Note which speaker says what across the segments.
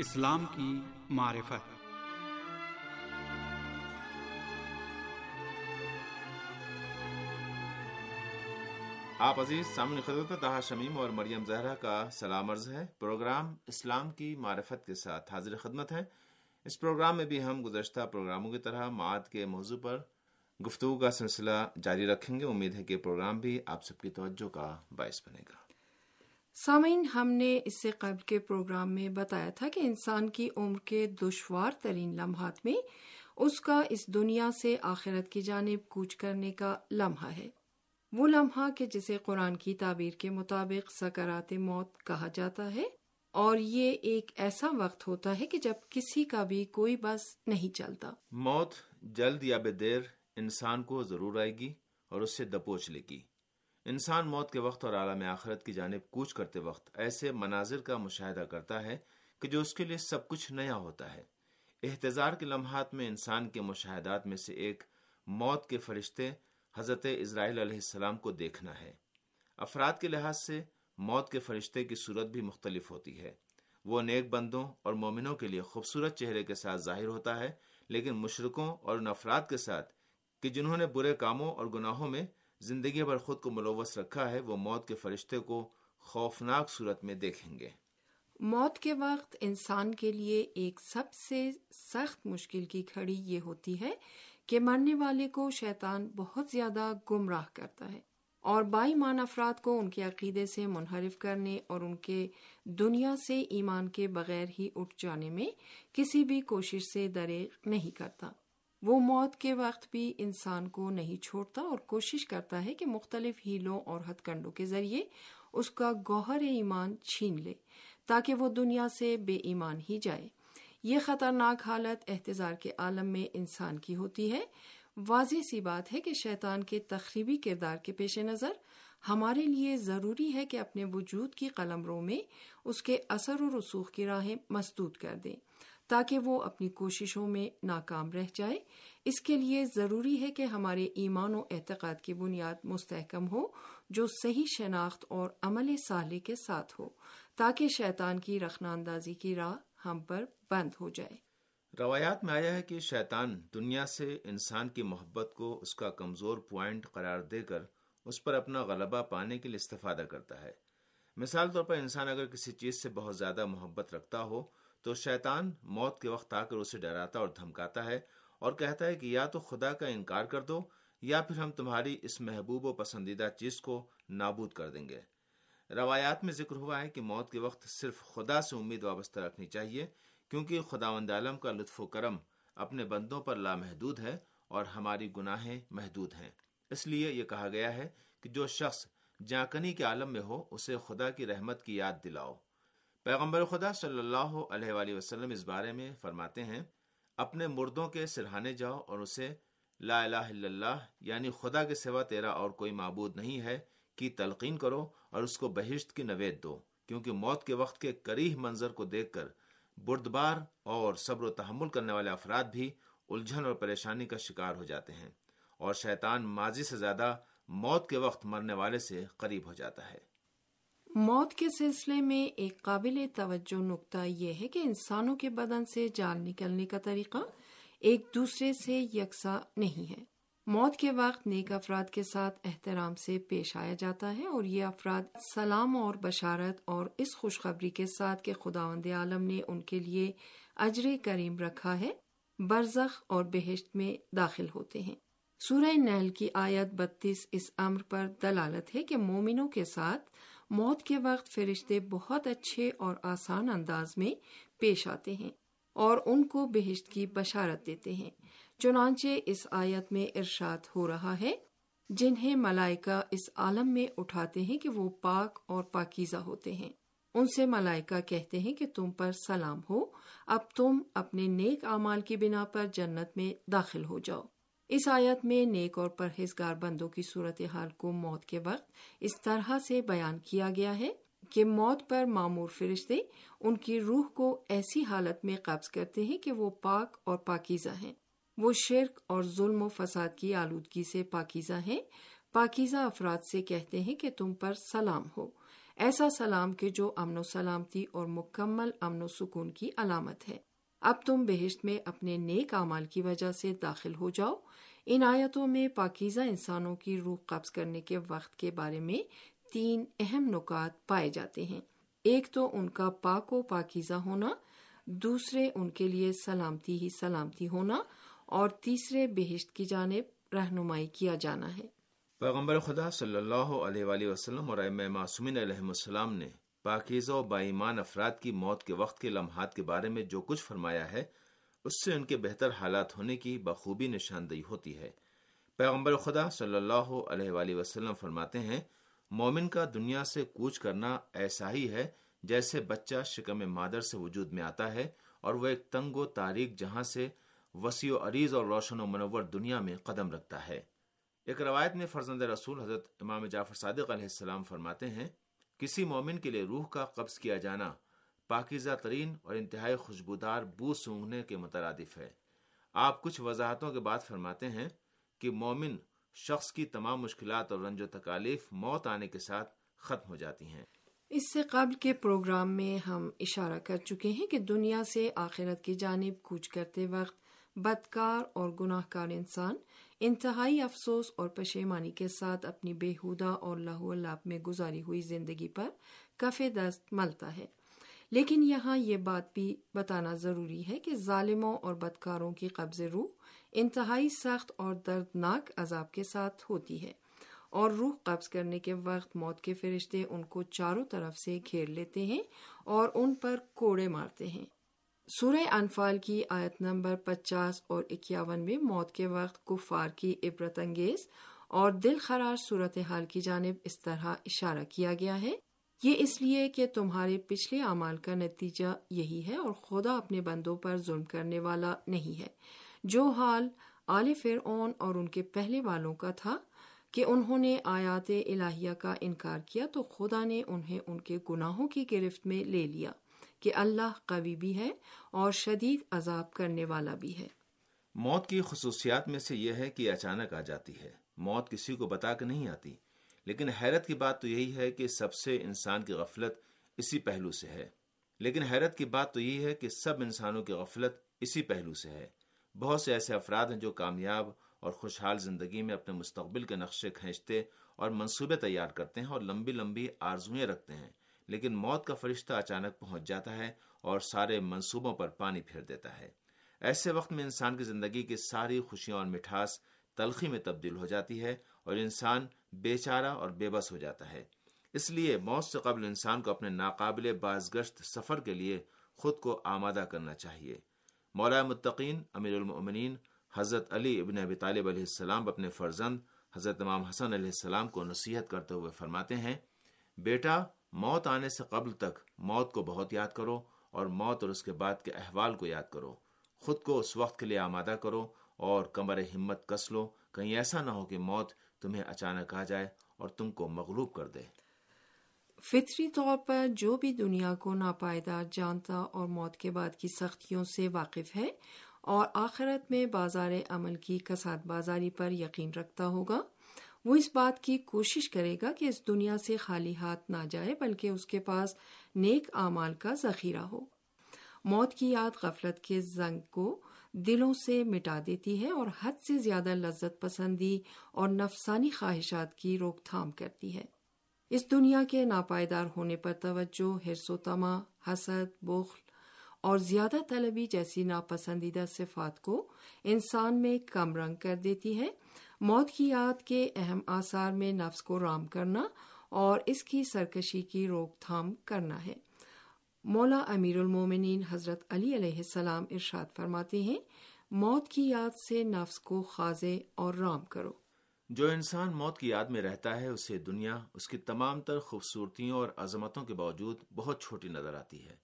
Speaker 1: اسلام کی معرفت۔
Speaker 2: آپ عزیز، سامنے خدمت میں تہا شمیم اور مریم زہرا کا سلام عرض ہے۔ پروگرام اسلام کی معرفت کے ساتھ حاضر خدمت ہے۔ اس پروگرام میں بھی ہم گزشتہ پروگراموں کی طرح معاد کے موضوع پر گفتگو کا سلسلہ جاری رکھیں گے۔ امید ہے کہ پروگرام بھی آپ سب کی توجہ کا باعث بنے گا۔
Speaker 3: سامعین، ہم نے اس سے قبل کے پروگرام میں بتایا تھا کہ انسان کی عمر کے دشوار ترین لمحات میں اس کا اس دنیا سے آخرت کی جانب کوچ کرنے کا لمحہ ہے۔ وہ لمحہ کہ جسے قرآن کی تعبیر کے مطابق سکرات موت کہا جاتا ہے، اور یہ ایک ایسا وقت ہوتا ہے کہ جب کسی کا بھی کوئی بس نہیں چلتا۔
Speaker 2: موت جلد یا بے دیر انسان کو ضرور آئے گی اور اس سے دپوچ لے گی۔ انسان موت کے وقت اور عالم آخرت کی جانب کوچ کرتے وقت ایسے مناظر کا مشاہدہ کرتا ہے کہ جو اس کے لیے سب کچھ نیا ہوتا ہے۔ احتضار کے لمحات میں انسان کے مشاہدات میں سے ایک موت کے فرشتے حضرت اسرائیل علیہ السلام کو دیکھنا ہے۔ افراد کے لحاظ سے موت کے فرشتے کی صورت بھی مختلف ہوتی ہے۔ وہ نیک بندوں اور مومنوں کے لیے خوبصورت چہرے کے ساتھ ظاہر ہوتا ہے، لیکن مشرقوں اور ان افراد کے ساتھ کہ جنہوں نے برے کاموں اور گناہوں میں زندگی بھر خود کو ملوث رکھا ہے، وہ موت کے فرشتے کو خوفناک صورت میں دیکھیں گے۔
Speaker 3: موت کے وقت انسان کے لیے ایک سب سے سخت مشکل کی کھڑی یہ ہوتی ہے کہ مرنے والے کو شیطان بہت زیادہ گمراہ کرتا ہے اور بائی مان افراد کو ان کے عقیدے سے منحرف کرنے اور ان کے دنیا سے ایمان کے بغیر ہی اٹھ جانے میں کسی بھی کوشش سے دریغ نہیں کرتا۔ وہ موت کے وقت بھی انسان کو نہیں چھوڑتا اور کوشش کرتا ہے کہ مختلف ہیلوں اور ہتھ کنڈوں کے ذریعے اس کا گوہر ایمان چھین لے تاکہ وہ دنیا سے بے ایمان ہی جائے۔ یہ خطرناک حالت احتضار کے عالم میں انسان کی ہوتی ہے۔ واضح سی بات ہے کہ شیطان کے تخریبی کردار کے پیش نظر ہمارے لیے ضروری ہے کہ اپنے وجود کی قلم رو میں اس کے اثر و رسوخ کی راہیں مسدود کر دیں۔ تاکہ وہ اپنی کوششوں میں ناکام رہ جائے۔ اس کے لیے ضروری ہے کہ ہمارے ایمان و اعتقاد کی بنیاد مستحکم ہو، جو صحیح شناخت اور عمل صالح کے ساتھ ہو، تاکہ شیطان کی رخنا اندازی کی راہ ہم پر بند ہو جائے۔
Speaker 2: روایات میں آیا ہے کہ شیطان دنیا سے انسان کی محبت کو اس کا کمزور پوائنٹ قرار دے کر اس پر اپنا غلبہ پانے کے لیے استفادہ کرتا ہے۔ مثال طور پر انسان اگر کسی چیز سے بہت زیادہ محبت رکھتا ہو تو شیطان موت کے وقت آ کر اسے ڈراتا اور دھمکاتا ہے اور کہتا ہے کہ یا تو خدا کا انکار کر دو یا پھر ہم تمہاری اس محبوب و پسندیدہ چیز کو نابود کر دیں گے۔ روایات میں ذکر ہوا ہے کہ موت کے وقت صرف خدا سے امید وابستہ رکھنی چاہیے کیونکہ خدا وند عالم کا لطف و کرم اپنے بندوں پر لامحدود ہے اور ہماری گناہیں محدود ہیں۔ اس لیے یہ کہا گیا ہے کہ جو شخص جاکنی کے عالم میں ہو، اسے خدا کی رحمت کی یاد دلاؤ۔ پیغمبر خدا صلی اللہ علیہ وآلہ وسلم اس بارے میں فرماتے ہیں، اپنے مردوں کے سرہانے جاؤ اور اسے لا الہ الا اللہ یعنی خدا کے سوا تیرا اور کوئی معبود نہیں ہے، کی تلقین کرو اور اس کو بہشت کی نوید دو، کیونکہ موت کے وقت کے کریح منظر کو دیکھ کر بردبار اور صبر و تحمل کرنے والے افراد بھی الجھن اور پریشانی کا شکار ہو جاتے ہیں اور شیطان ماضی سے زیادہ موت کے وقت مرنے والے سے قریب ہو جاتا ہے۔
Speaker 3: موت کے سلسلے میں ایک قابل توجہ نقطہ یہ ہے کہ انسانوں کے بدن سے جان نکلنے کا طریقہ ایک دوسرے سے یکساں نہیں ہے۔ موت کے وقت نیک افراد کے ساتھ احترام سے پیش آیا جاتا ہے اور یہ افراد سلام اور بشارت اور اس خوشخبری کے ساتھ کہ خدا عالم نے ان کے لیے اجر کریم رکھا ہے، برزخ اور بہشت میں داخل ہوتے ہیں۔ سورہ نیل کی آیت بتیس اس امر پر دلالت ہے کہ مومنوں کے ساتھ موت کے وقت فرشتے بہت اچھے اور آسان انداز میں پیش آتے ہیں اور ان کو بہشت کی بشارت دیتے ہیں۔ چنانچہ اس آیت میں ارشاد ہو رہا ہے، جنہیں ملائکہ اس عالم میں اٹھاتے ہیں کہ وہ پاک اور پاکیزہ ہوتے ہیں۔ ان سے ملائکہ کہتے ہیں کہ تم پر سلام ہو، اب تم اپنے نیک اعمال کی بنا پر جنت میں داخل ہو جاؤ۔ اس آیت میں نیک اور پرہیزگار بندوں کی صورتحال کو موت کے وقت اس طرح سے بیان کیا گیا ہے کہ موت پر معمور فرشتے ان کی روح کو ایسی حالت میں قبض کرتے ہیں کہ وہ پاک اور پاکیزہ ہیں۔ وہ شرک اور ظلم و فساد کی آلودگی سے پاکیزہ ہیں۔ پاکیزہ افراد سے کہتے ہیں کہ تم پر سلام ہو۔ ایسا سلام کہ جو امن و سلامتی اور مکمل امن و سکون کی علامت ہے۔ اب تم بہشت میں اپنے نیک اعمال کی وجہ سے داخل ہو جاؤ ان آیتوں میں پاکیزہ انسانوں کی روح قبض کرنے کے وقت کے بارے میں تین اہم نکات پائے جاتے ہیں۔ ایک تو ان کا پاک و پاکیزہ ہونا، دوسرے ان کے لیے سلامتی ہی سلامتی ہونا، اور تیسرے بہشت کی جانب رہنمائی کیا جانا ہے۔
Speaker 2: پیغمبر خدا صلی اللہ علیہ وآلہ وسلم اور معصومین علیہ السلام نے پاکیزہ و بائیمان افراد کی موت کے وقت کے لمحات کے بارے میں جو کچھ فرمایا ہے اس سے ان کے بہتر حالات ہونے کی بخوبی نشاندہی ہوتی ہے۔ پیغمبر خدا صلی اللہ علیہ وآلہ وسلم فرماتے ہیں، مومن کا دنیا سے کوچ کرنا ایسا ہی ہے جیسے بچہ شکم مادر سے وجود میں آتا ہے اور وہ ایک تنگ و تاریخ جہاں سے وسیع و عریض اور روشن و منور دنیا میں قدم رکھتا ہے۔ ایک روایت میں فرزند رسول حضرت امام جعفر صادق علیہ السلام فرماتے ہیں، کسی مومن کے لیے روح کا قبض کیا جانا پاکیزہ ترین اور انتہائی خوشبودار بو سونگنے کے مترادف ہے۔ آپ کچھ وضاحتوں کے بعد فرماتے ہیں کہ مومن شخص کی تمام مشکلات اور رنج و تکالیف موت آنے کے ساتھ ختم ہو جاتی ہیں۔
Speaker 3: اس سے قبل کے پروگرام میں ہم اشارہ کر چکے ہیں کہ دنیا سے آخرت کی جانب کوچ کرتے وقت بدکار اور گناہ کار انسان انتہائی افسوس اور پشیمانی کے ساتھ اپنی بےحودہ اور لہو لاب میں گزاری ہوئی زندگی پر کف دست ملتا ہے۔ لیکن یہاں یہ بات بھی بتانا ضروری ہے کہ ظالموں اور بدکاروں کی قبض روح انتہائی سخت اور دردناک عذاب کے ساتھ ہوتی ہے اور روح قبض کرنے کے وقت موت کے فرشتے ان کو چاروں طرف سے گھیر لیتے ہیں اور ان پر کوڑے مارتے ہیں۔ سورہ انفال کی آیت نمبر پچاس اور اکیاون میں موت کے وقت کفار کی عبرت انگیز اور دل خرار صورتحال کی جانب اس طرح اشارہ کیا گیا ہے۔ یہ اس لیے کہ تمہارے پچھلے اعمال کا نتیجہ یہی ہے اور خدا اپنے بندوں پر ظلم کرنے والا نہیں ہے۔ جو حال آل فرعون اور ان کے پہلے والوں کا تھا کہ انہوں نے آیات الہیہ کا انکار کیا تو خدا نے انہیں ان کے گناہوں کی گرفت میں لے لیا کہ اللہ قوی بھی ہے اور شدید عذاب کرنے والا بھی ہے۔
Speaker 2: موت کی خصوصیات میں سے یہ ہے کہ اچانک آ جاتی ہے۔ موت کسی کو بتا کے نہیں آتی۔ لیکن حیرت کی بات تو یہی ہے کہ سب سے انسان کی غفلت اسی پہلو سے ہے۔ لیکن حیرت کی بات تو یہی ہے کہ سب انسانوں کی غفلت اسی پہلو سے ہے۔ بہت سے ایسے افراد ہیں جو کامیاب اور خوشحال زندگی میں اپنے مستقبل کے نقشے کھینچتے اور منصوبے تیار کرتے ہیں اور لمبی لمبی آرزویں رکھتے ہیں۔ لیکن موت کا فرشتہ اچانک پہنچ جاتا ہے اور سارے منصوبوں پر پانی پھیر دیتا ہے۔ ایسے وقت میں انسان کی زندگی کی ساری خوشیاں اور مٹھاس تلخی میں تبدیل ہو جاتی ہے اور انسان بے چارہ اور بے بس ہو جاتا ہے۔ اس لیے موت سے قبل انسان کو اپنے ناقابل بازگشت سفر کے لیے خود کو آمادہ کرنا چاہیے۔ مولا متقین، امیر المؤمنین، حضرت علی ابن ابی طالب علیہ السلام اپنے فرزند، حضرت امام حسن علیہ السلام کو نصیحت کرتے ہوئے فرماتے ہیں، بیٹا، موت آنے سے قبل تک موت کو بہت یاد کرو اور موت اور اس کے بعد کے احوال کو یاد کرو۔ خود کو اس وقت کے لیے آمادہ کرو اور کمر ہمت کس لو، کہیں ایسا نہ ہو کہ موت تمہیں اچانک آ جائے اور تم کو مغلوب کر دے۔
Speaker 3: فطری طور پر جو بھی دنیا کو ناپائیدار جانتا اور موت کے بعد کی سختیوں سے واقف ہے، اور آخرت میں بازار عمل کی کسات بازاری پر یقین رکھتا ہوگا، وہ اس بات کی کوشش کرے گا کہ اس دنیا سے خالی ہاتھ نہ جائے، بلکہ اس کے پاس نیک اعمال کا ذخیرہ ہو۔ موت کی یاد غفلت کے زنگ کو دلوں سے مٹا دیتی ہے اور حد سے زیادہ لذت پسندی اور نفسانی خواہشات کی روک تھام کرتی ہے۔ اس دنیا کے ناپائیدار ہونے پر توجہ ہرس و تما حسد، بخل اور زیادہ طلبی جیسی ناپسندیدہ صفات کو انسان میں کم رنگ کر دیتی ہے۔ موت کی یاد کے اہم آثار میں نفس کو رام کرنا اور اس کی سرکشی کی روک تھام کرنا ہے۔ مولا امیر المومنین حضرت علی علیہ السلام ارشاد فرماتے ہیں، موت کی یاد سے نفس کو خاضے اور رام کرو۔
Speaker 2: جو انسان موت کی یاد میں رہتا ہے، اسے دنیا، اس کی تمام تر خوبصورتیوں اور عظمتوں کے باوجود بہت چھوٹی نظر آتی ہے۔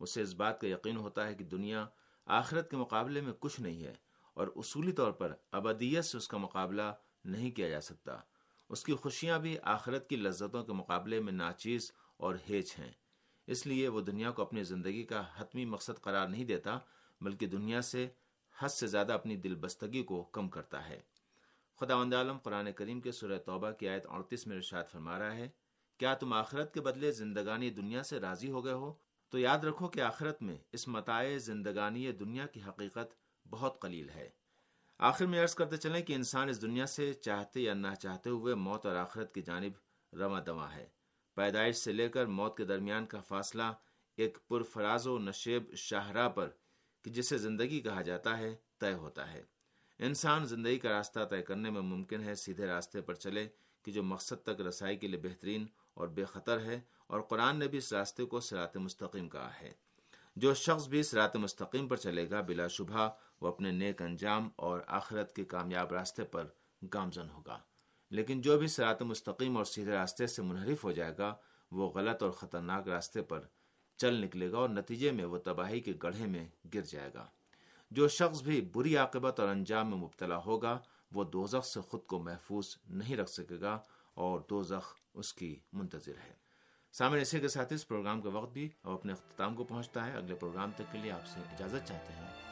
Speaker 2: اسے اس بات کا یقین ہوتا ہے کہ دنیا آخرت کے مقابلے میں کچھ نہیں ہے اور اصولی طور پر ابدیت سے اس کا مقابلہ نہیں کیا جا سکتا۔ اس کی خوشیاں بھی آخرت کی لذتوں کے مقابلے میں ناچیز اور ہیچ ہیں۔ اس لیے وہ دنیا کو اپنی زندگی کا حتمی مقصد قرار نہیں دیتا، بلکہ دنیا سے حد سے زیادہ اپنی دل بستگی کو کم کرتا ہے۔ خدا وند عالم قرآن کریم کے سورہ توبہ کی آیت اڑتیس میں ارشاد فرما رہا ہے، کیا تم آخرت کے بدلے زندگانی دنیا سے راضی ہو گئے ہو؟ تو یاد رکھو کہ آخرت میں اس متائے زندگانی دنیا کی حقیقت بہت قلیل ہے۔ آخر میں عرض کرتے چلیں کہ انسان اس دنیا سے چاہتے یا نہ چاہتے ہوئے موت اور آخرت کی جانب رواں دواں ہے۔ پیدائش سے لے کر موت کے درمیان کا فاصلہ ایک پرفراز و نشیب شاہراہ پر، کہ جسے زندگی کہا جاتا ہے، طے ہوتا ہے۔ انسان زندگی کا راستہ طے کرنے میں ممکن ہے سیدھے راستے پر چلے، کہ جو مقصد تک رسائی کے لیے بہترین اور بے خطر ہے، اور قرآن نے بھی اس راستے کو سرات مستقیم کہا ہے۔ جو شخص بھی سرات مستقیم پر چلے گا، بلا شبہ وہ اپنے نیک انجام اور آخرت کے کامیاب راستے پر گامزن ہوگا۔ لیکن جو بھی سرات مستقیم اور سیدھے راستے سے منحرف ہو جائے گا، وہ غلط اور خطرناک راستے پر چل نکلے گا اور نتیجے میں وہ تباہی کے گڑھے میں گر جائے گا۔ جو شخص بھی بری عاقبت اور انجام میں مبتلا ہوگا، وہ دوزخ سے خود کو محفوظ نہیں رکھ سکے گا اور دوزخ اس کی منتظر ہے۔ سامنے اسی کے ساتھ اس پروگرام کا وقت بھی اب اپنے اختتام کو پہنچتا ہے۔ اگلے پروگرام تک کے لیے آپ سے اجازت چاہتے ہیں۔